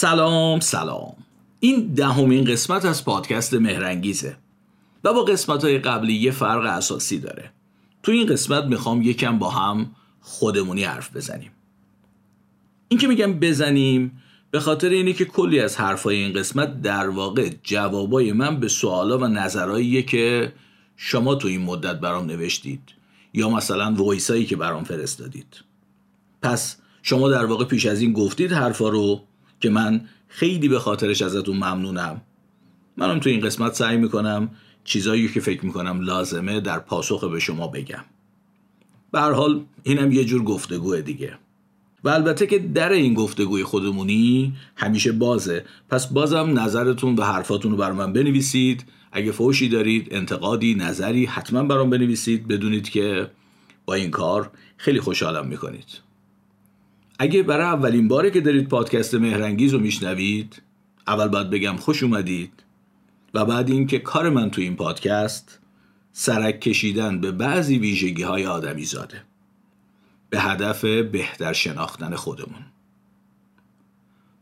سلام سلام. این دهمین قسمت از پادکست مهرنگیزه. و با قسمت های قبلی یه فرق اساسی داره. تو این قسمت می‌خوام یکم با هم خودمونی حرف بزنیم. این که میگم بزنیم به خاطر اینه که کلی از حرفای این قسمت در واقع جوابای من به سوالا و نظرهاییه که شما تو این مدت برام نوشتید. یا مثلا وایسایی که برام فرستادید. پس شما در واقع پیش از این گفتید حرفا رو که من خیلی به خاطرش ازتون ممنونم. منم تو این قسمت سعی می‌کنم چیزایی که فکر می‌کنم لازمه در پاسخ به شما بگم. به هر حال اینم یه جور گفتگوه دیگه. و البته که در این گفتگوی خودمونی همیشه بازه. پس بازم نظرتون و حرفاتون رو بر من بنویسید. اگه فوشی دارید انتقادی نظری حتما برام بنویسید. بدونید که با این کار خیلی خوشحالم می‌کنید. اگه برای اولین باره که دارید پادکست مهرنگیز رو میشنوید اول باید بگم خوش اومدید و بعد اینکه کار من تو این پادکست سرک کشیدن به بعضی ویژگی های آدمی زاده به هدف بهتر شناختن خودمون.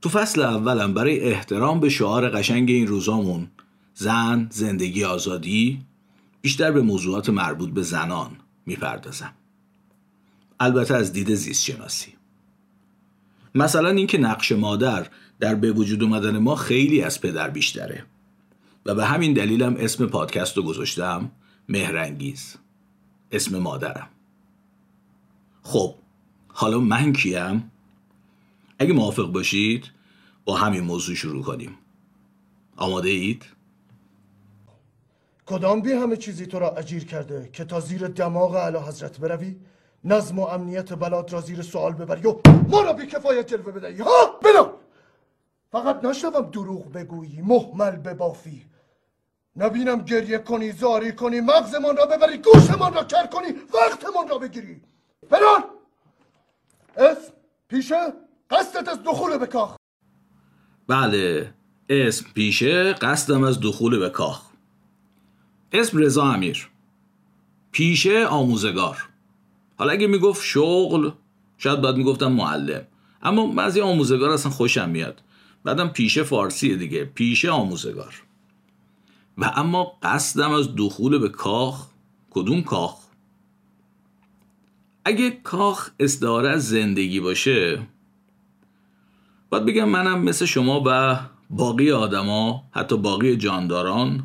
تو فصل اولم برای احترام به شعار قشنگ این روزامون زن، زندگی آزادی بیشتر به موضوعات مربوط به زنان می‌پردازم. البته از دید زیست شناسی مثلا اینکه نقش مادر در به وجود اومدن ما خیلی از پدر بیشتره. و به همین دلیلم اسم پادکست رو گذاشتم مهرنگیز. اسم مادرم. خب حالا من کیم؟ اگه موافق باشید با همین موضوع شروع کنیم. آماده اید؟ کدام بی همه چیزی تو را اجیر کرده که تا زیر دماغ علا حضرت بروی؟ نظم و امنیت بلاد را زیر سوال ببری و ما را بی کفایت جلوه بدهی. ها بلا فقط نشنوم دروغ بگویی محمل ببافی. نبینم گریه کنی زاری کنی مغزمان را ببری گوشمان را کر کنی وقتمان را بگیری. فرار اسم پیشه قصدت از دخول به کاخ بله اسم پیشه قصدم از دخول به کاخ اسم رضا امیر. پیشه آموزگار. حالا اگه می‌گفت شغل شاید باید می‌گفتم معلم. اما بعضی آموزگار اصلا خوشم میاد. بعدم پیشه فارسیه دیگه. پیشه آموزگار. و اما قصدم از دخول به کاخ کدوم کاخ؟ اگه کاخ استعاره از زندگی باشه باید بگم منم مثل شما و باقی آدما حتی باقی جانداران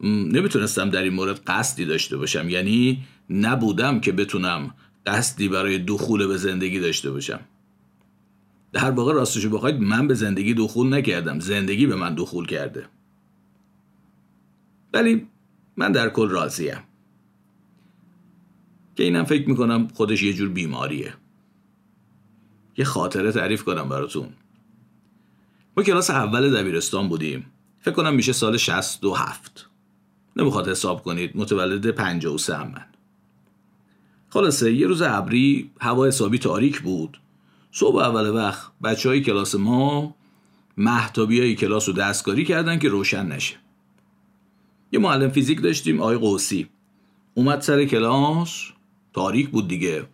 نمی‌تونستم در این مورد قصدی داشته باشم. یعنی نبودم که بتونم قصدی برای دخول به زندگی داشته باشم. در واقع راستشو بخواید من به زندگی دخول نکردم. زندگی به من دخول کرده. ولی من در کل راضیم. که اینم فکر می‌کنم خودش یه جور بیماریه. یه خاطره تعریف کنم براتون. ما کلاس اول دبیرستان بودیم. فکر کنم میشه سال 67 نمی‌خواد حساب کنید متولد 53 هم من. خلاصه یه روز ابری هوا حسابی تاریک بود. صبح اول وقت بچه های کلاس ما محتابی های کلاس رو دستکاری کردن که روشن نشه. یه معلم فیزیک داشتیم آقای قوسی. اومد سر کلاس تاریک بود دیگه.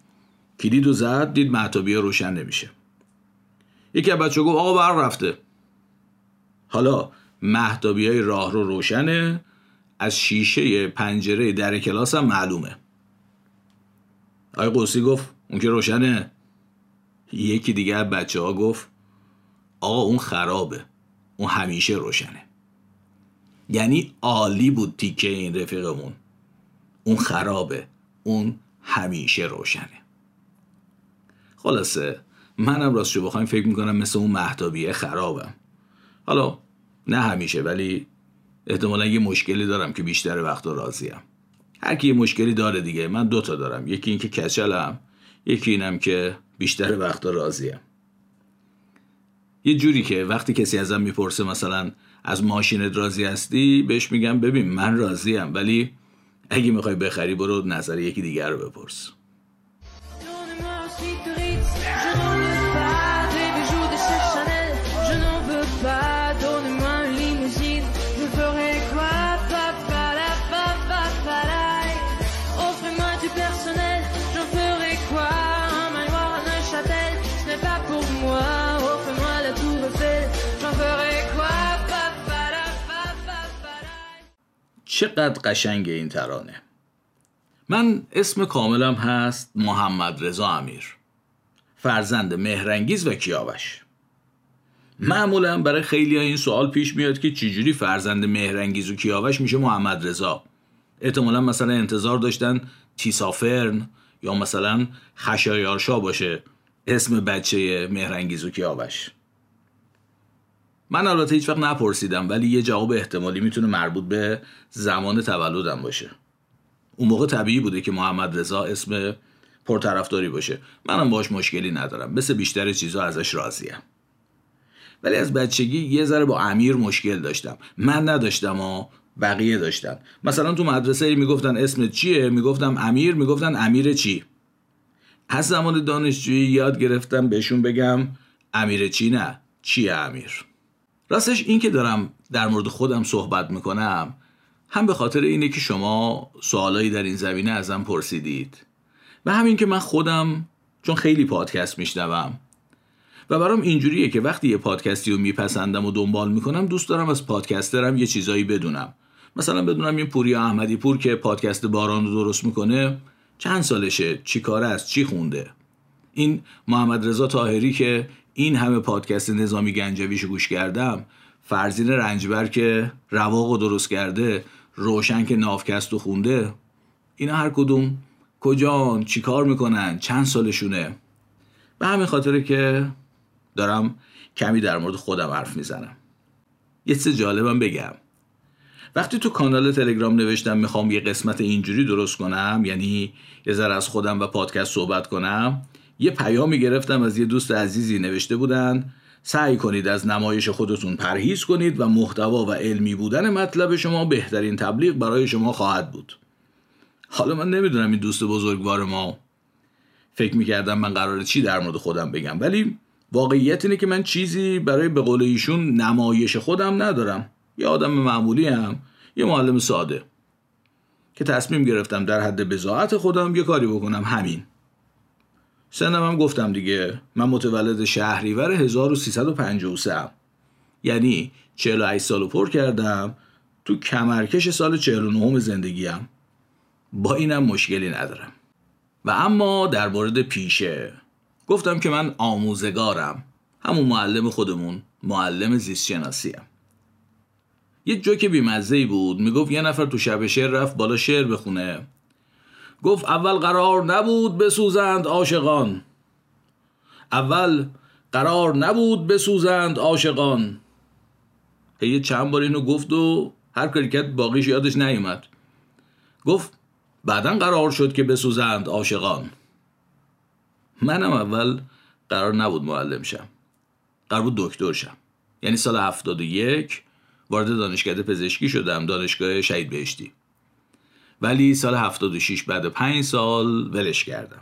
کلید و زد دید محتابی روشن نمیشه. یکی از بچه گفت آقا بر رفته. حالا محتابی های راه رو روشنه از شیشه پنجره در کلاس هم معلومه. آقای قوسی گفت اون که روشنه. یکی دیگه از بچه ها گفت آقا اون خرابه اون همیشه روشنه. یعنی عالی بود تیکه این رفیقمون. اون خرابه اون همیشه روشنه. خلاصه منم راستشو بخوایم فکر می‌کنم مثل اون محتابیه خرابم. حالا نه همیشه ولی احتمالا یه مشکلی دارم که بیشتر وقتا راضیم. هر کی مشکلی داره دیگه من دوتا دارم. یکی اینکه کچلم یکی اینم که بیشتر وقتا راضیم. یه جوری که وقتی کسی ازم می‌پرسه مثلا از ماشینت راضی هستی بهش میگم ببین من راضیم ولی اگه می‌خوای بخری برو نظر یکی دیگر رو بپرس. چقدر قشنگ این ترانه. من اسم کاملم هست محمد رضا امیر. فرزند مهرنگیز و کیاوش. معمولا برای خیلی ها این سوال پیش میاد که چجوری فرزند مهرنگیز و کیاوش میشه محمد رضا. احتمالا مثلا انتظار داشتن تیسافرن یا مثلا خشایارشا باشه. اسم بچه مهرنگیز و کیاوش. من البته هیچ وقت نپرسیدم ولی یه جواب احتمالی می‌تونه مربوط به زمان تولدم باشه. اون موقع طبیعی بوده که محمد رضا اسم پرطرفداری باشه. منم باش مشکلی ندارم. مثل بیشتر چیزا ازش راضیم. ولی از بچگی یه ذره با امیر مشکل داشتم. من نداشتم و بقیه داشتن. مثلا تو مدرسه می‌گفتن اسمت چیه؟ می‌گفتم امیر می‌گفتن امیر چی؟ از زمان دانشجویی یاد گرفتم بهشون بگم امیر چی نه چیه امیر؟ راستش این که دارم در مورد خودم صحبت می‌کنم هم به خاطر اینه که شما سوالایی در این زمینه ازم پرسیدید. و همین که من خودم چون خیلی پادکست میشنوم. و برام اینجوریه که وقتی یه پادکستی رو میپسندم و دنبال می‌کنم دوست دارم از پادکسترم یه چیزایی بدونم. مثلا بدونم این پوری احمدی پور که پادکست باران رو درست می‌کنه چند سالشه چی کار است چی خونده؟ این محمد رضا تاهری که این همه پادکست نظامی گنجویش گوش کردم فرزین رنجبر که رواق درست کرده روشن که نافکست و خونده اینا هر کدوم کجان چیکار می‌کنن چند سالشونه؟ به همین خاطره که دارم کمی در مورد خودم حرف می‌زنم. یه چیز جالبم بگم. وقتی تو کانال تلگرام نوشتم می‌خوام یه قسمت اینجوری درست کنم یعنی یه ذره از خودم و پادکست صحبت کنم یه پیامی گرفتم از یه دوست عزیزی نوشته بودن سعی کنید از نمایش خودتون پرهیز کنید و محتوا و علمی بودن مطلب شما بهترین تبلیغ برای شما خواهد بود. حالا من نمی‌دونم این دوست بزرگوار ما. فکر می‌کردم من قراره چی در مورد خودم بگم ولی واقعیت اینه که من چیزی برای به قول ایشون نمایش خودم ندارم. یه آدم معمولی هم یه معلم ساده. که تصمیم گرفتم در حد بزاعت خودم یه کاری بکنم همین. سنم هم گفتم دیگه. من متولد شهریور 1353 هم. یعنی 48 سالو پر کردم. تو کمرکش سال 49 زندگیم با اینم مشکلی ندارم. و اما در مورد پیشه. گفتم که من آموزگارم. همون معلم خودمون معلم زیست شناسیم یه جوک بیمزه بود. می‌گفت یه نفر تو شب شعر رفت بالا شعر بخونه. گفت اول قرار نبود بسوزند عاشقان. اول قرار نبود بسوزند عاشقان. هی چند بار اینو گفت و هر کرد باقیش یادش نیومد. گفت بعدا قرار شد که بسوزند عاشقان. منم اول قرار نبود معلم شم. قرار بود دکتر شم. یعنی سال هفتاد و یک وارد دانشکده پزشکی شدم دانشگاه شهید بهشتی. ولی سال 76 بعد پنج سال ولش کردم.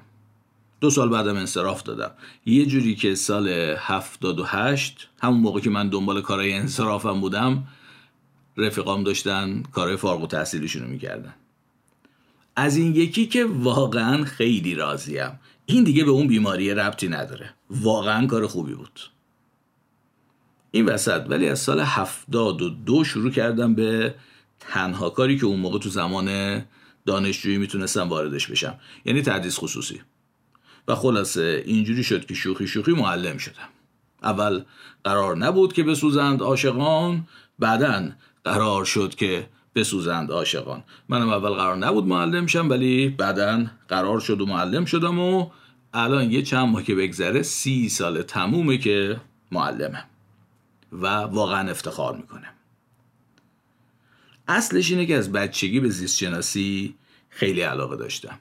دو سال بعدم انصراف دادم. یه جوری که سال 78 همون موقع که من دنبال کارهای انصرافم بودم رفیقام داشتن کارهای فارغ و تحصیلیشون رو می‌کردن. از این یکی که واقعا خیلی راضیم. این دیگه به اون بیماری ربطی نداره. واقعا کار خوبی بود. این وسط. ولی از سال هفتاد و دو شروع کردم به تنها کاری که اون موقع تو زمان دانشجویی می‌تونستم واردش بشم. یعنی تدریس خصوصی. و خلاصه اینجوری شد که شوخی شوخی معلم شدم. اول قرار نبود که بسوزند عاشقان بعدا قرار شد که بسوزند عاشقان. منم اول قرار نبود معلم شم ولی بعدا قرار شد و معلم شدم و الان یه چند ماه که بگذره سی سال تمومه که معلمم و واقعا افتخار می‌کنه اصلش اینه که از بچگی به زیست شناسی خیلی علاقه داشتم.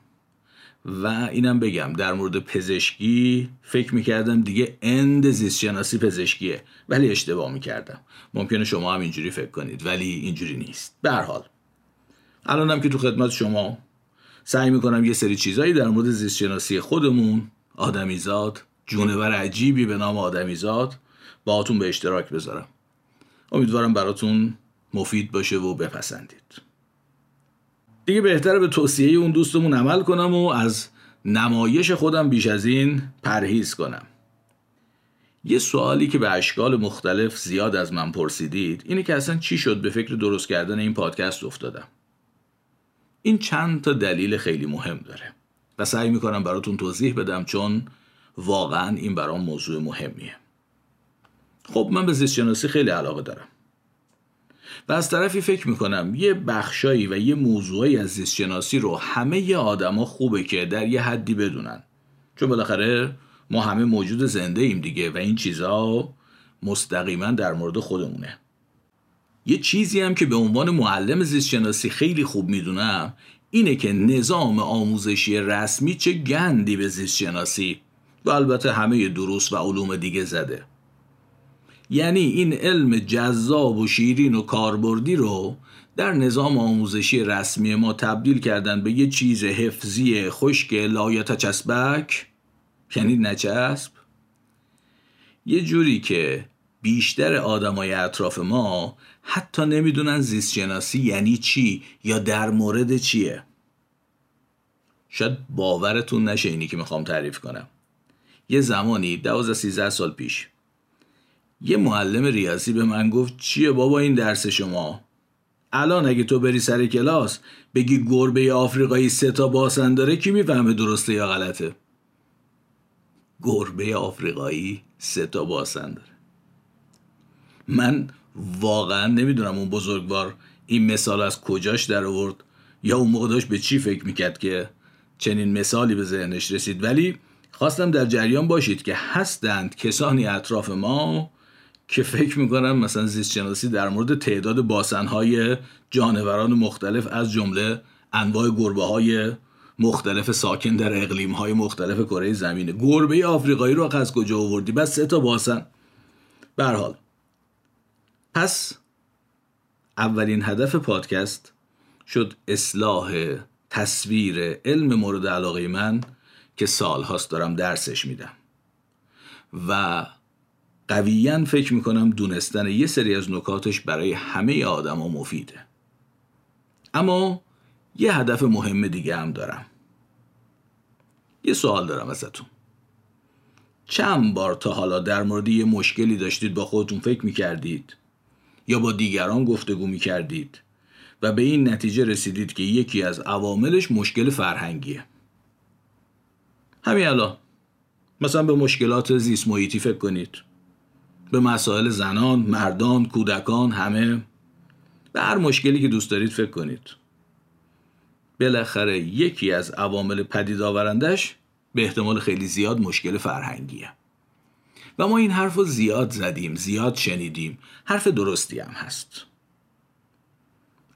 و اینم بگم در مورد پزشکی فکر می‌کردم دیگه اند زیست شناسی پزشکیه ولی اشتباه می‌کردم. ممکنه شما هم اینجوری فکر کنید ولی اینجوری نیست. به حال. الانم که تو خدمت شما سعی می‌کنم یه سری چیزایی در مورد زیست شناسی خودمون آدمیزاد جونور عجیبی به نام آدمیزاد باهاتون به اشتراک بذارم. امیدوارم براتون مفید باشه و بپسندید. دیگه بهتره به توصیه اون دوستمون عمل کنم و از نمایش خودم بیش از این پرهیز کنم. یه سوالی که به اشکال مختلف زیاد از من پرسیدید اینه که اصلا چی شد به فکر درست کردن این پادکست افتادم. این چند تا دلیل خیلی مهم داره و سعی می‌کنم براتون توضیح بدم چون واقعا این برام موضوع مهمیه. خب من به زیستشناسی خیلی علاقه دارم. و از طرفی فکر می‌کنم یه بخشایی و یه موضوعی از زیستشناسی رو همه آدما خوبه که در یه حدی بدونن. چون بالاخره ما همه موجود زنده ایم دیگه و این چیزها مستقیما در مورد خودمونه. یه چیزی هم که به عنوان معلم زیستشناسی خیلی خوب می‌دونم اینه که نظام آموزشی رسمی چه گندی به زیستشناسی و البته همه دروس و علوم دیگه زده. یعنی این علم جذاب و شیرین و کاربردی رو در نظام آموزشی رسمی ما تبدیل کردن به یه چیز حفظی خشک لایت چسبک یعنی نچسب. یه جوری که بیشتر آدمای اطراف ما حتی نمی‌دونن زیست شناسی یعنی چی یا در مورد چیه. شاید باورتون نشه اینی که می‌خوام تعریف کنم. یه زمانی دوازده سیزده سال پیش یه معلم ریاضی به من گفت چیه بابا این درس شما؟ الان اگه تو بری سر کلاس بگی گربه آفریقایی سه تا باسن داره کی می‌فهمه درسته یا غلطه؟ گربه آفریقایی سه تا باسن داره. من واقعا نمی‌دونم اون بزرگوار این مثال از کجاش در آورد یا اون موقع داشت به چی فکر می‌کرد که چنین مثالی به ذهنش رسید. ولی خواستم در جریان باشید که هستند کسانی اطراف ما که فکر می‌کنم مثلا زیست شناسی در مورد تعداد باسنهای جانوران مختلف از جمله انواع گربه های مختلف ساکن در اقلیم های مختلف کره زمینه. گربه آفریقایی رو از کجا آوردی؟ بس سه تا باسن. به حال. پس اولین هدف پادکست شد اصلاح تصویر علم مورد علاقه من که سال هاست دارم درسش میدم. و قویا فکر می‌کنم دونستن یه سری از نکاتش برای همه آدم ها مفیده. اما یه هدف مهم دیگه هم دارم. یه سوال دارم ازتون. چند بار تا حالا در مورد یه مشکلی داشتید با خودتون فکر می‌کردید؟ یا با دیگران گفتگو می‌کردید؟ و به این نتیجه رسیدید که یکی از عواملش مشکل فرهنگیه. همین الان. مثلا به مشکلات زیست محیطی فکر کنید. به مسائل زنان، مردان، کودکان همه. به هر مشکلی که دوست دارید فکر کنید. بالاخره یکی از عوامل پدید آورندش به احتمال خیلی زیاد مشکل فرهنگیه. و ما این حرف رو زیاد زدیم زیاد شنیدیم. حرف درستی هم هست.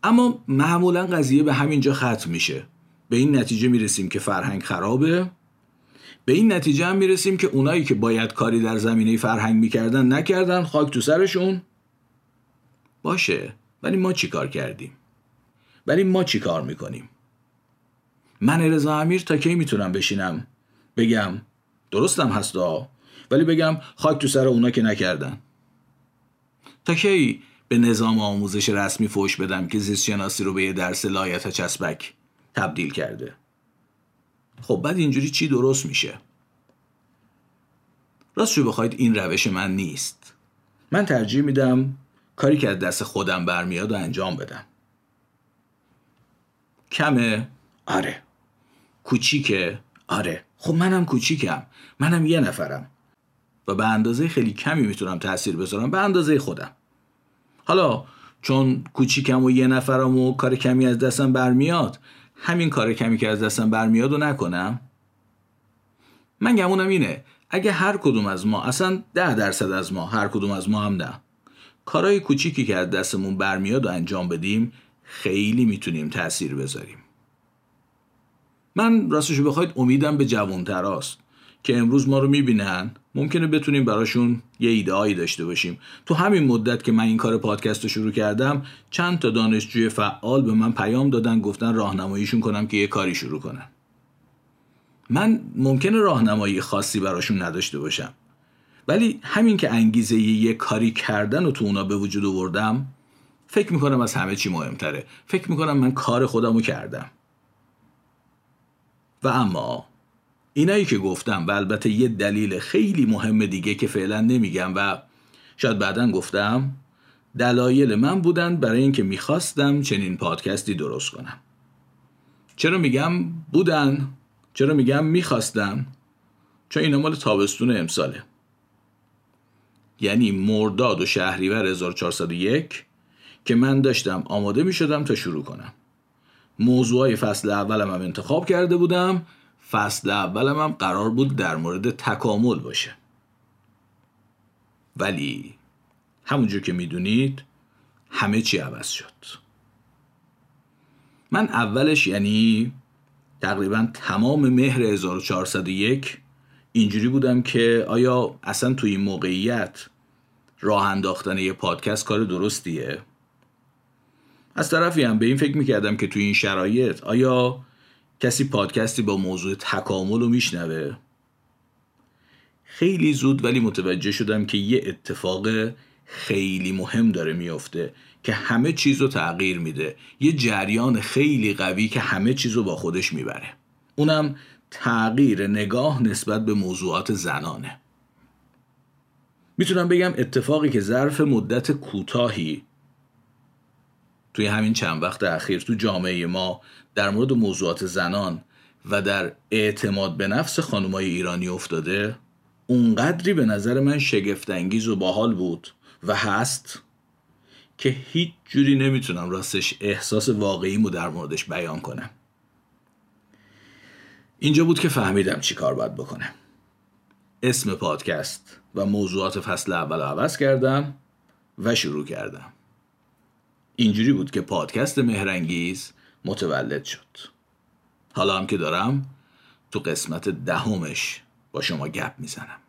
اما معمولا قضیه به همینجا ختم میشه. به این نتیجه می‌رسیم که فرهنگ خرابه. به این نتیجه هم می‌رسیم که اونایی که باید کاری در زمینه فرهنگ می‌کردن نکردن خاک تو سرشون باشه. ولی ما چی کار کردیم؟ ولی ما چی کار می‌کنیم؟ من رضا امیر تا کی می‌تونم بشینم؟ بگم درستم هستا ولی بگم خاک تو سر اونا که نکردن. تا کی به نظام آموزش رسمی فوش بدم که زیست شناسی رو به یه درس لایت چسبک تبدیل کرده؟ خب بعد اینجوری چی درست میشه؟ راست بخواید این روش من نیست. من ترجیح میدم کاری که از دست خودم برمیاد و انجام بدم. کمه؟ آره. کوچیکه؟ آره. خب منم کوچیکم. منم یه نفرم. و به اندازه خیلی کمی می‌تونم تاثیر بذارم. به اندازه خودم. حالا چون کوچیکم و یه نفرم و کار کمی از دستم برمیاد همین کار کمی که از دستم برمیاد و نکنم. من گمونم اینه اگه هر کدوم از ما اصلا ده درصد از ما هر کدوم از ما هم نه. کارهای کوچیکی که از دستمون برمیاد و انجام بدیم خیلی می‌تونیم تاثیر بذاریم. من راستشو بخواید امیدم به جوانتراست که امروز ما رو می‌بینن. ممکنه بتونیم براشون یه ایده داشته باشیم. تو همین مدت که من این کار پادکست رو شروع کردم چند تا دانشجوی فعال به من پیام دادن گفتن راهنماییشون کنم که یه کاری شروع کنن. من ممکنه راهنمایی خاصی براشون نداشته باشم. ولی همین که انگیزه یه کاری کردن و تو اونا به وجود آوردم فکر می‌کنم از همه چی مهمتره. فکر می‌کنم من کار خودم رو کردم. و اما اینایی که گفتم و البته یه دلیل خیلی مهم دیگه که فعلا نمیگم و شاید بعدا گفتم دلایل من بودن برای اینکه می‌خواستم چنین پادکستی درست کنم. چرا میگم بودن؟ چرا میگم می‌خواستن چون اینا مال تابستون امساله. یعنی مرداد و شهریور 1401 که من داشتم آماده می شدم تا شروع کنم. موضوعای فصل اولم هم انتخاب کرده بودم فصل اولم هم قرار بود در مورد تکامل باشه. ولی همونجور که می‌دونید همه چی عوض شد. من اولش یعنی تقریبا تمام مهر 1401 اینجوری بودم که آیا اصلا توی این موقعیت راه انداختن یه پادکست کار درستیه؟ از طرفی هم به این فکر می‌کردم که توی این شرایط آیا کسی پادکستی با موضوع تکامل رو میشنوه؟ خیلی زود ولی متوجه شدم که یه اتفاق خیلی مهم داره میافته که همه چیز رو تغییر میده. یه جریان خیلی قوی که همه چیز رو با خودش می‌بره. اونم تغییر نگاه نسبت به موضوعات زنانه. می‌تونم بگم اتفاقی که ظرف مدت کوتاهی توی همین چند وقت اخیر تو جامعه ما در مورد موضوعات زنان و در اعتماد به نفس خانمای ایرانی افتاده اونقدری به نظر من شگفتانگیز و باحال بود و هست که هیچ جوری نمی‌تونم راستش احساس واقعیمو در موردش بیان کنم. اینجا بود که فهمیدم چی کار باید بکنم. اسم پادکست و موضوعات فصل اول عوض کردم و شروع کردم. اینجوری بود که پادکست مهرنگیز متولد شد. حالا هم که دارم تو قسمت دهمش با شما گپ می‌زنم.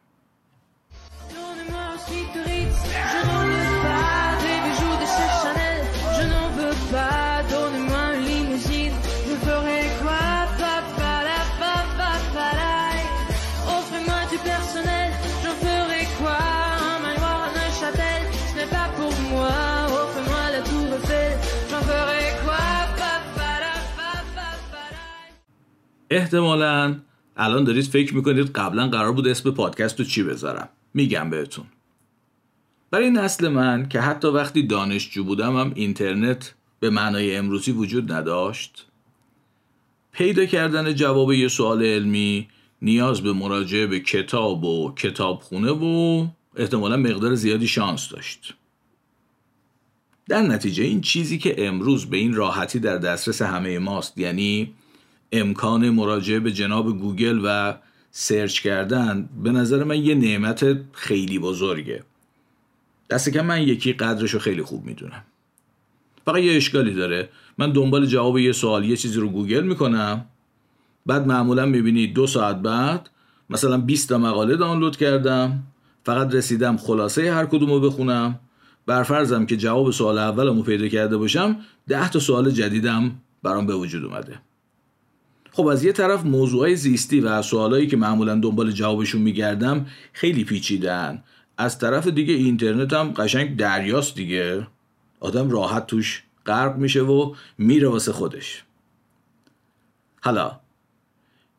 احتمالا الان دارید فکر می‌کنید قبلا قرار بود اسم پادکست رو چی بذارم. میگم بهتون. برای نسل من که حتی وقتی دانشجو بودم هم اینترنت به معنای امروزی وجود نداشت پیدا کردن جواب یه سوال علمی نیاز به مراجعه به کتاب و کتابخونه و احتمالا مقدار زیادی شانس داشت. در نتیجه این چیزی که امروز به این راحتی در دسترس همه ماست یعنی امکان مراجعه به جناب گوگل و search کردن به نظر من یه نعمت خیلی بزرگه. دست کم من یکی قدرشو خیلی خوب می‌دونم. فقط یه اشکالی داره. من دنبال جواب یه سوال یه چیزی رو گوگل می‌کنم. بعد معمولا می‌بینی دو ساعت بعد مثلا 20 تا مقاله دانلود کردم. فقط رسیدم خلاصه هر کدوم رو بخونم. برفرضم که جواب سوال اولمو پیدا کرده باشم ده تا سوال جدیدم برام به وجود اومده. خب از یه طرف موضوعای زیستی و سوالایی که معمولا دنبال جوابشون میگردم خیلی پیچیدن از طرف دیگه اینترنت هم قشنگ دریاست دیگه. آدم راحت توش غرق میشه و میره واسه خودش. حالا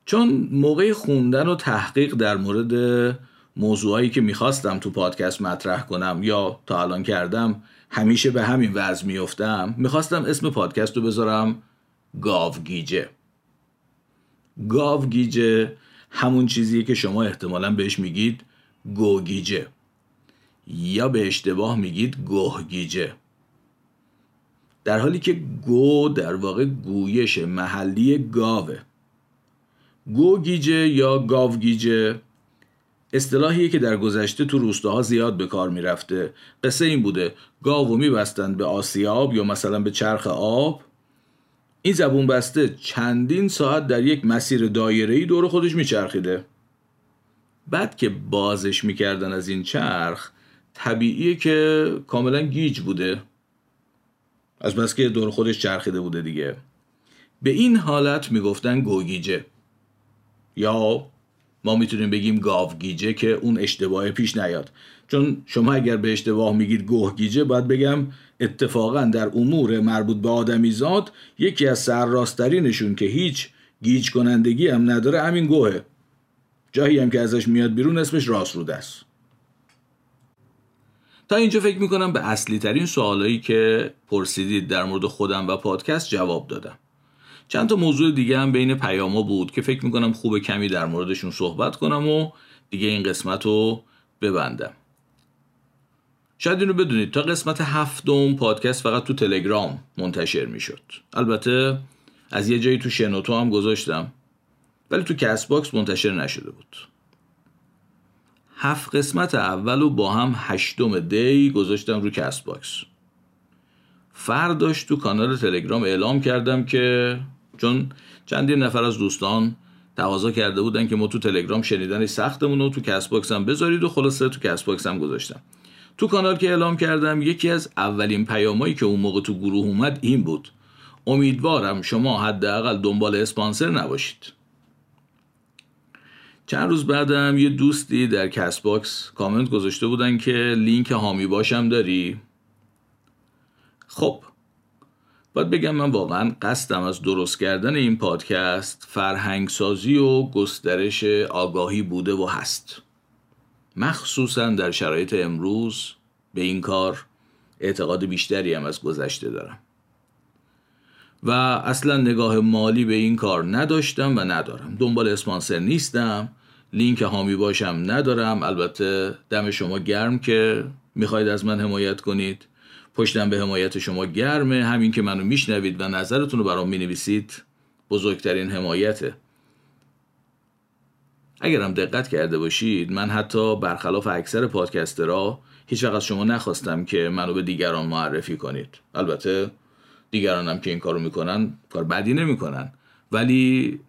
چون موقع خوندن و تحقیق در مورد موضوعایی که می‌خواستم تو پادکست مطرح کنم یا تا الان کردم همیشه به همین وضع میفتم می‌خواستم اسم پادکست رو بذارم گاوگیجه. گاوگیجه همون چیزیه که شما احتمالا بهش میگید گوگیجه یا به اشتباه میگید گوهگیجه در حالی که گو در واقع گویش محلی گاوه. گوگیجه یا گاوگیجه اصطلاحیه که در گذشته تو روستاها زیاد به کار می‌رفته. قصه این بوده گاو میبستند به آسیاب یا مثلا به چرخ آب این زبون بسته چندین ساعت در یک مسیر دایره‌ای دور خودش میچرخیده. بعد که بازش می‌کردن از این چرخ طبیعیه که کاملا گیج بوده. از بس که دور خودش چرخیده بوده دیگه. به این حالت می‌گفتن گوگیجه. یا ما می‌تونیم بگیم گاوگیجه که اون اشتباه پیش نیاد. چون شما اگر به اشتباه میگید گوهگیجه باید بگم اتفاقا در امور مربوط به آدمیزاد یکی از سرراسترینشون که هیچ گیج کنندگی هم نداره همین گوهه. جایی هم که ازش میاد بیرون اسمش راست رود است تا اینجا فکر می‌کنم به اصلی ترین سوالایی که پرسیدید در مورد خودم و پادکست جواب دادم. چند تا موضوع دیگه هم بین پیاما بود که فکر می‌کنم خوب کمی در موردشون صحبت کنم و دیگه این قسمت رو ببندم. شاید اینو بدونید تا قسمت هفتم پادکست فقط تو تلگرام منتشر می‌شد. البته از یه جایی تو شنوتو هم گذاشتم ولی تو Castbox منتشر نشده بود. هفت قسمت اول و با هم هشتم دی گذاشتم رو Castbox. فرداش تو کانال تلگرام اعلام کردم که چون چندین نفر از دوستان تقاضا کرده بودن که ما تو تلگرام شنیدن سختمونه تو Castbox هم بذارید و خلاصه تو Castbox هم گذاشتم. تو کانال که اعلام کردم یکی از اولین پیامایی که اون موقع تو گروه اومد این بود. امیدوارم شما حداقل دنبال اسپانسر نباشید. چند روز بعدم یه دوستی در Castbox کامنت گذاشته بودن که لینک حامی باشم داری. خب باید بگم من واقعا قصدم از درست کردن این پادکست فرهنگسازی و گسترش آگاهی بوده و هست. مخصوصا در شرایط امروز به این کار اعتقاد بیشتری هم از گذشته دارم. و اصلا نگاه مالی به این کار نداشتم و ندارم. دنبال اسپانسر نیستم لینک حامی باشم ندارم. البته دم شما گرم که می‌خواید از من حمایت کنید. پشتم به حمایت شما گرمه. همین که منو میشنوید و نظرتون رو برام می‌نویسید بزرگترین حمایته اگرم دقت کرده باشید من حتی برخلاف اکثر پادکسترها هیچ از شما نخواستم که منو به دیگران معرفی کنید. البته دیگران هم که این کارو می‌کنن کار بدی نمی‌کنن. ولی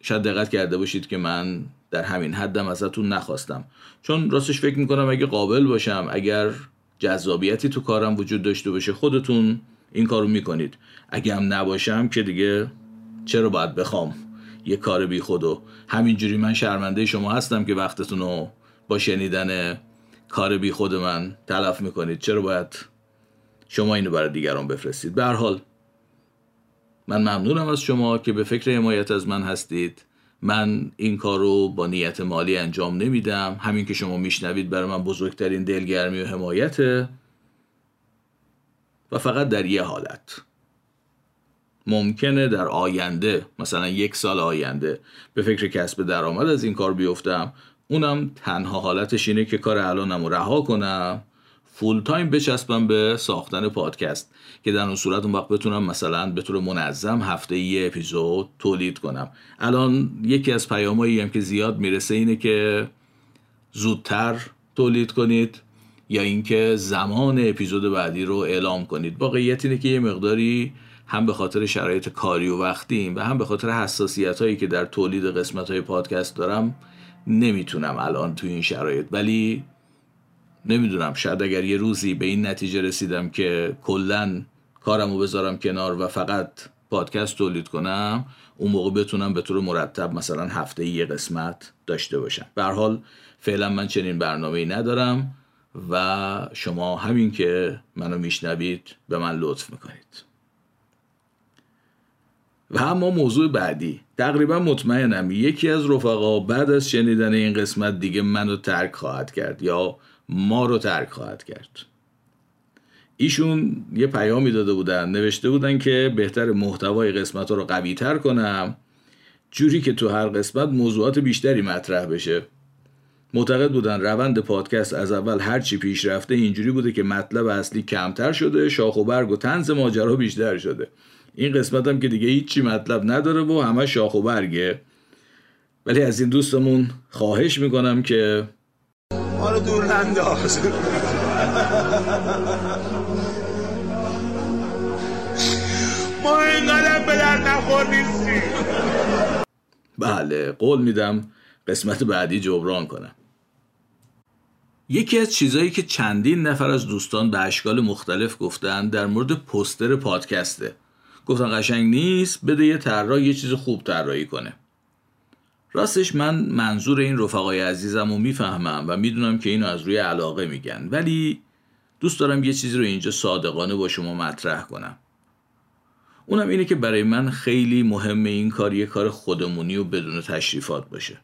شاید دقت کرده باشید که من در همین حدم ازتون نخواستم. چون راستش فکر می‌کنم اگه قابل باشم اگر جذابیتی تو کارم وجود داشته باشه خودتون این کارو می‌کنید. اگه هم نباشم که دیگه چرا باید بخوام؟ یه کار بی خودو همینجوری من شرمنده شما هستم که وقتتون رو با شنیدن کار بی خود من تلف می‌کنید. چرا باید شما اینو برای دیگران بفرستید؟ به حال من ممنونم از شما که به فکر حمایت از من هستید. من این کار رو با نیت مالی انجام نمیدم. همین که شما میشنوید برای من بزرگترین دلگرمی و حمایته و فقط در یه حالت. ممکنه در آینده مثلا یک سال آینده به فکر کسب درآمد از این کار بیفتم. اونم تنها حالتش اینه که کار الانم رو رها کنم. فول تایم بچسبم به ساختن پادکست که در اون صورت اون وقت بتونم مثلا به طور منظم هفته یه اپیزود تولید کنم. الان یکی از پیامایی هم که زیاد می‌رسه اینه که زودتر تولید کنید یا اینکه زمان اپیزود بعدی رو اعلام کنید. واقعیت اینه که یه مقداری هم به خاطر شرایط کاری و وقتیم و هم به خاطر حساسیت هایی که در تولید قسمت های پادکست دارم نمی‌تونم الان تو این شرایط. ولی نمی‌دونم شاید اگر یه روزی به این نتیجه رسیدم که کلا کارم رو بذارم کنار و فقط پادکست تولید کنم اون موقع بتونم به طور مرتب مثلا هفته یه قسمت داشته باشم. به حال فعلا من چنین برنامه ای ندارم و شما همین که منو میشنوید به من لطف می‌کنید. و اما موضوع بعدی. تقریبا مطمئنم یکی از رفقا بعد از شنیدن این قسمت دیگه منو ترک خواهد کرد یا ما رو ترک خواهد کرد. ایشون یه پیامی داده بودن نوشته بودن که بهتر محتوای قسمت رو قوی تر کنم. جوری که تو هر قسمت موضوعات بیشتری مطرح بشه. معتقد بودن روند پادکست از اول هرچی پیش رفته اینجوری بوده که مطلب اصلی کمتر شده شاخ و برگ و تنز ماجرا بیشتر شده. این قسمت هم که دیگه هیچی مطلب نداره و همه شاخ و برگه. ولی از این دوستمون خواهش می‌کنم که ما رو دور ننداز. ما اینقدر به در نخور نیستیم بله قول میدم قسمت بعدی جبران کنم. یکی از چیزهایی که چندین نفر از دوستان به اشکال مختلف گفتن در مورد پستر پادکسته. گفتن قشنگ نیست بده یه طراح یه چیز خوب طراحی کنه. راستش من منظور این رفقای عزیزم رو می‌فهمم و می‌دونم که اینو از روی علاقه میگن. ولی دوست دارم یه چیزی رو اینجا صادقانه با شما مطرح کنم. اونم اینه که برای من خیلی مهمه این کار یه کار خودمونی و بدون تشریفات باشه.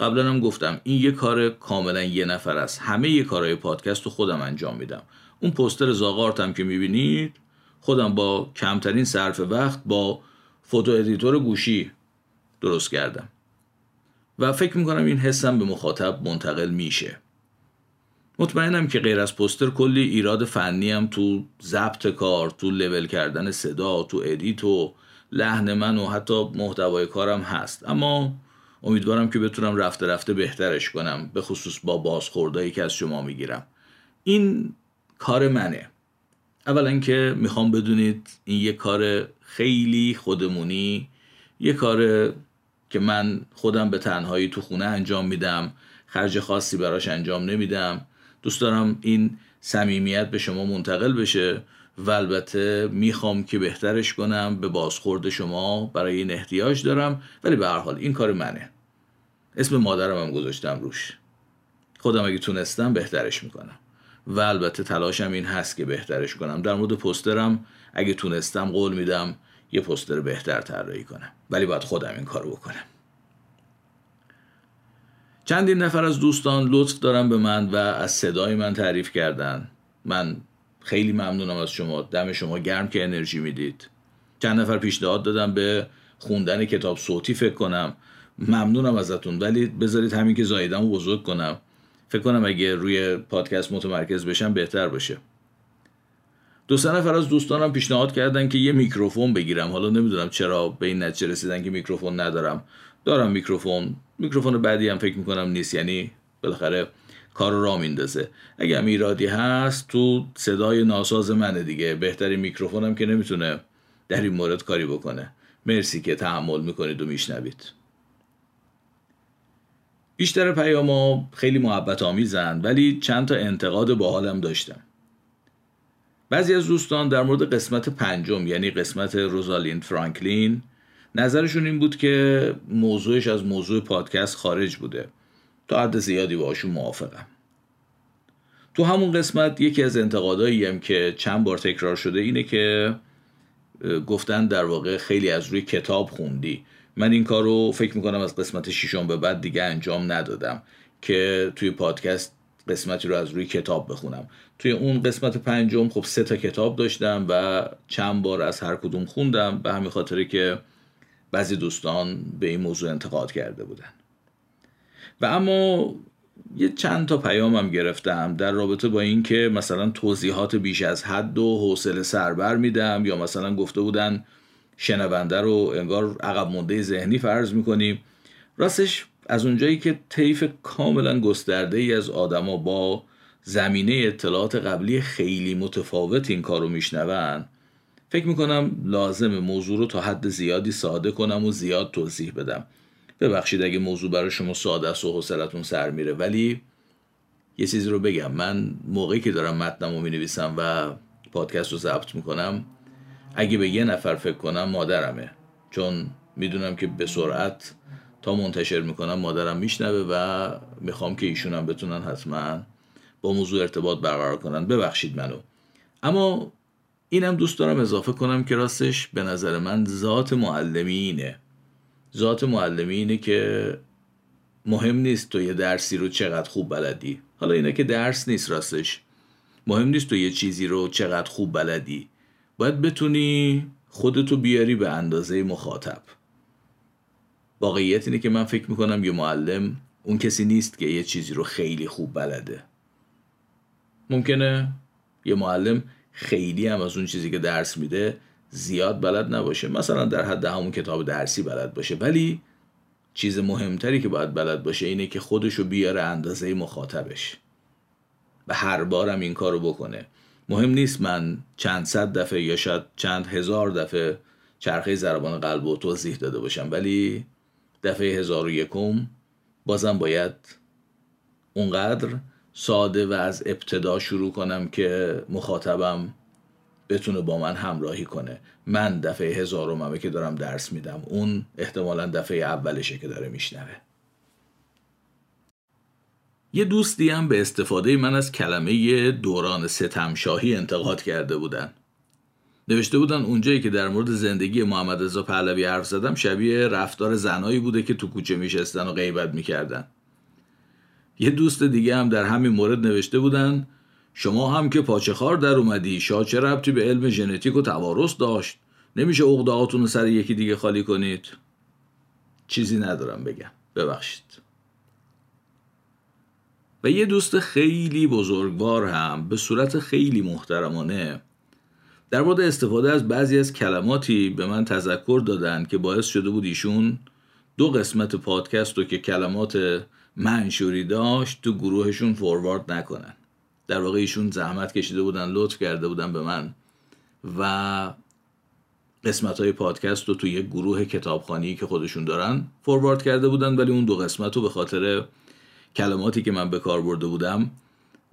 قبلا هم گفتم این یه کار کاملا یه نفر است. همه یه کارهای پادکست رو خودم انجام میدم. اون پوستر زاغارتم که می‌بینید خودم با کمترین صرف وقت با photo editor گوشی درست کردم. و فکر می‌کنم این حسم به مخاطب منتقل میشه. مطمئنم که غیر از پوستر کلی ایراد فنی هم تو ضبط کار تو لول کردن صدا تو edit و لحن من و حتی محتوای کارم هست. اما امیدوارم که بتونم رفته رفته بهترش کنم به خصوص با بازخوردهایی که از شما می‌گیرم. این کار منه. اولا که می‌خوام بدونید این یه کار خیلی خودمونی یه کار که من خودم به تنهایی تو خونه انجام میدم خرج خاصی براش انجام نمیدم. دوست دارم این صمیمیت به شما منتقل بشه و البته می‌خوام که بهترش کنم به بازخورد شما برای این احتیاج دارم ولی به هر حال این کار منه. اسم مادرم هم گذاشتم روش. خودم اگه تونستم بهترش می‌کنم. و البته تلاشم این هست که بهترش کنم. در مورد پسترم اگه تونستم قول میدم یه پستر بهتر طراحی کنم. ولی باید خودم این کارو بکنم. چندین نفر از دوستان لطف دارن به من و از صدای من تعریف کردن. من خیلی ممنونم از شما. دم شما گرم که انرژی می‌دید. چند نفر پیشنهاد دادم به خوندن کتاب صوتی فکر کنم. ممنونم ازتون. ولی بذارید همین که زایدم رو بزرگ کنم. فکر کنم اگه روی پادکست متمرکز بشم بهتر باشه. دو سه نفر از دوستانم پیشنهاد کردن که یه میکروفون بگیرم. حالا نمی‌دونم چرا به این نتیجه رسیدن که میکروفون ندارم. دارم میکروفون. میکروفون بدی هم فکر می‌کنم نیست. یعنی بالاخره کار راه میندازه. اگه ایرادی هست تو صدای ناساز منه دیگه. بهترین میکروفونم که نمی‌تونه در این مورد کاری بکنه. مرسی که تحمل می‌کنید و میشنوید. بیشتر پیاما خیلی محبت آمیزن ولی چند تا انتقاد باحالم داشتم. بعضی از دوستان در مورد قسمت پنجم یعنی قسمت روزالین فرانکلین نظرشون این بود که موضوعش از موضوع پادکست خارج بوده. تا حد زیادی باشون موافقم. تو همون قسمت یکی از انتقادایی هم که چند بار تکرار شده اینه که گفتن در واقع خیلی از روی کتاب خوندی. من این کار رو فکر می‌کنم از قسمت ششم به بعد دیگه انجام ندادم که توی پادکست قسمتی رو از روی کتاب بخونم. توی اون قسمت پنجم خب سه تا کتاب داشتم و چند بار از هر کدوم خوندم به همین خاطره که بعضی دوستان به این موضوع انتقاد کرده بودن. و اما یه چند تا پیامم گرفتم در رابطه با اینکه مثلا توضیحات بیش از حد و حوصله سربر میدم یا مثلا گفته بودن شنونده رو انگار عقب مونده ذهنی فرض می‌کنیم. راستش از اونجایی که طیف کاملا گسترده ای از آدما با زمینه اطلاعات قبلی خیلی متفاوت این کارو میشنون فکر می‌کنم لازم موضوع رو تا حد زیادی ساده کنم و زیاد توضیح بدم. ببخشید اگه موضوع برای شما ساده است و حوصلتون سر میره ولی یه چیزی رو بگم. من موقعی که دارم متنم رو می‌نویسم و پادکست رو ضبط می‌کنم اگه به یه نفر فکر کنم مادرمه. چون می‌دونم که به سرعت تا منتشر می‌کنم مادرم میشنوه و می‌خوام که ایشونم بتونن حتما با موضوع ارتباط برقرار کنن. ببخشید منو. اما اینم دوست دارم اضافه کنم که راستش به نظر من ذات معلمی اینه. ذات معلمی اینه که مهم نیست تو یه درسی رو چقدر خوب بلدی. حالا اینه که درس نیست راستش. مهم نیست تو یه چیزی رو چقدر خوب بلدی. باید بتونی خودتو بیاری به اندازه مخاطب. واقعیت اینه که من فکر می‌کنم یه معلم اون کسی نیست که یه چیزی رو خیلی خوب بلده. ممکنه یه معلم خیلی هم از اون چیزی که درس میده زیاد بلد نباشه. مثلا در حد همون کتاب درسی بلد باشه. ولی چیز مهمتری که باید بلد باشه اینه که خودشو بیاره اندازه مخاطبش. و هر بارم این کارو بکنه. مهم نیست من چند صد دفعه یا شاید چند هزار دفعه چرخه زربان قلب و توضیح داده باشم ولی دفعه هزار و یکم بازم باید اونقدر ساده و از ابتدا شروع کنم که مخاطبم بتونه با من همراهی کنه. من دفعه هزارممه که دارم درس میدم اون احتمالا دفعه اولشه که داره میشنوه. یه دوستی هم به استفاده من از کلمه دوران ستمشاهی انتقاد کرده بودن. نوشته بودن اونجایی که در مورد زندگی محمد رضا پهلوی حرف زدم شبیه رفتار زنایی بوده که تو کوچه میشستن و غیبت می‌کردن. یه دوست دیگه هم در همین مورد نوشته بودن شما هم که پاچخار در اومدی شاه چه ربطی به علم ژنتیک و توارث داشت؟ نمیشه اقداغاتون رو سر یکی دیگه خالی کنید؟ چیزی ندارم بگم. ببخشید. و یه دوست خیلی بزرگوار هم به صورت خیلی محترمانه. در مورد استفاده از بعضی از کلماتی به من تذکر دادن که باعث شده بود ایشون دو قسمت پادکست رو که کلمات منشوری داشت تو گروهشون فوروارد نکنن. در واقع ایشون زحمت کشیده بودن لطف کرده بودن به من و قسمت های پادکست رو توی یک گروه کتابخانی که خودشون دارن فوروارد کرده بودن ولی اون دو قسمت رو به خاطر کلماتی که من به کار برده بودم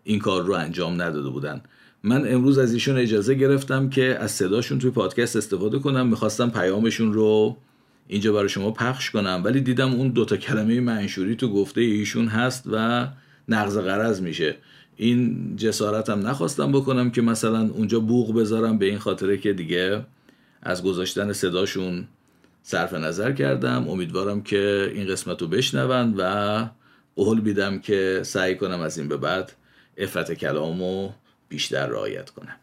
این کار رو انجام نداده بودن. من امروز از ایشون اجازه گرفتم که از صداشون توی پادکست استفاده کنم. می‌خواستم پیامشون رو اینجا برای شما پخش کنم. ولی دیدم اون دوتا کلمه منشوری تو گفته ایشون هست و نقض قرض میشه. این جسارتم نخواستم بکنم که مثلا اونجا بوغ بذارم به این خاطره که دیگه از گذاشتن صداشون صرف نظر کردم. امیدوارم که این قسمت رو بشنون و قول بیدم که سعی کنم از این به بعد افت کلامو بیشتر رعایت کنم.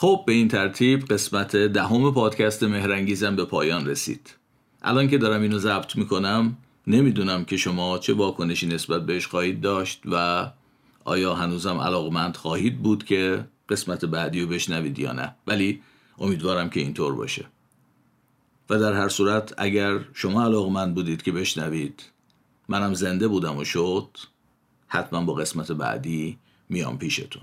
خب به این ترتیب قسمت دهم پادکست مهرنگیزم به پایان رسید. الان که دارم اینو ضبط می‌کنم نمی‌دونم که شما چه واکنشی نسبت بهش خواهید داشت و آیا هنوزم علاقمند خواهید بود که قسمت بعدی رو بشنوید یا نه. ولی امیدوارم که اینطور باشه. و در هر صورت اگر شما علاقمند بودید که بشنوید منم زنده بودم و شد حتما با قسمت بعدی میام پیشتون.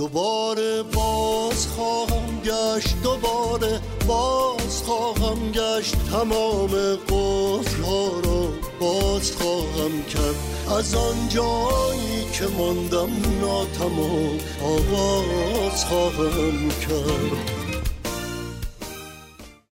دوباره باز خواهم گشت دوباره باز خواهم گشت. تمام قفل را باز خواهم کرد. از آن جایی که ماندم ناتمام آواز خواهم کرد.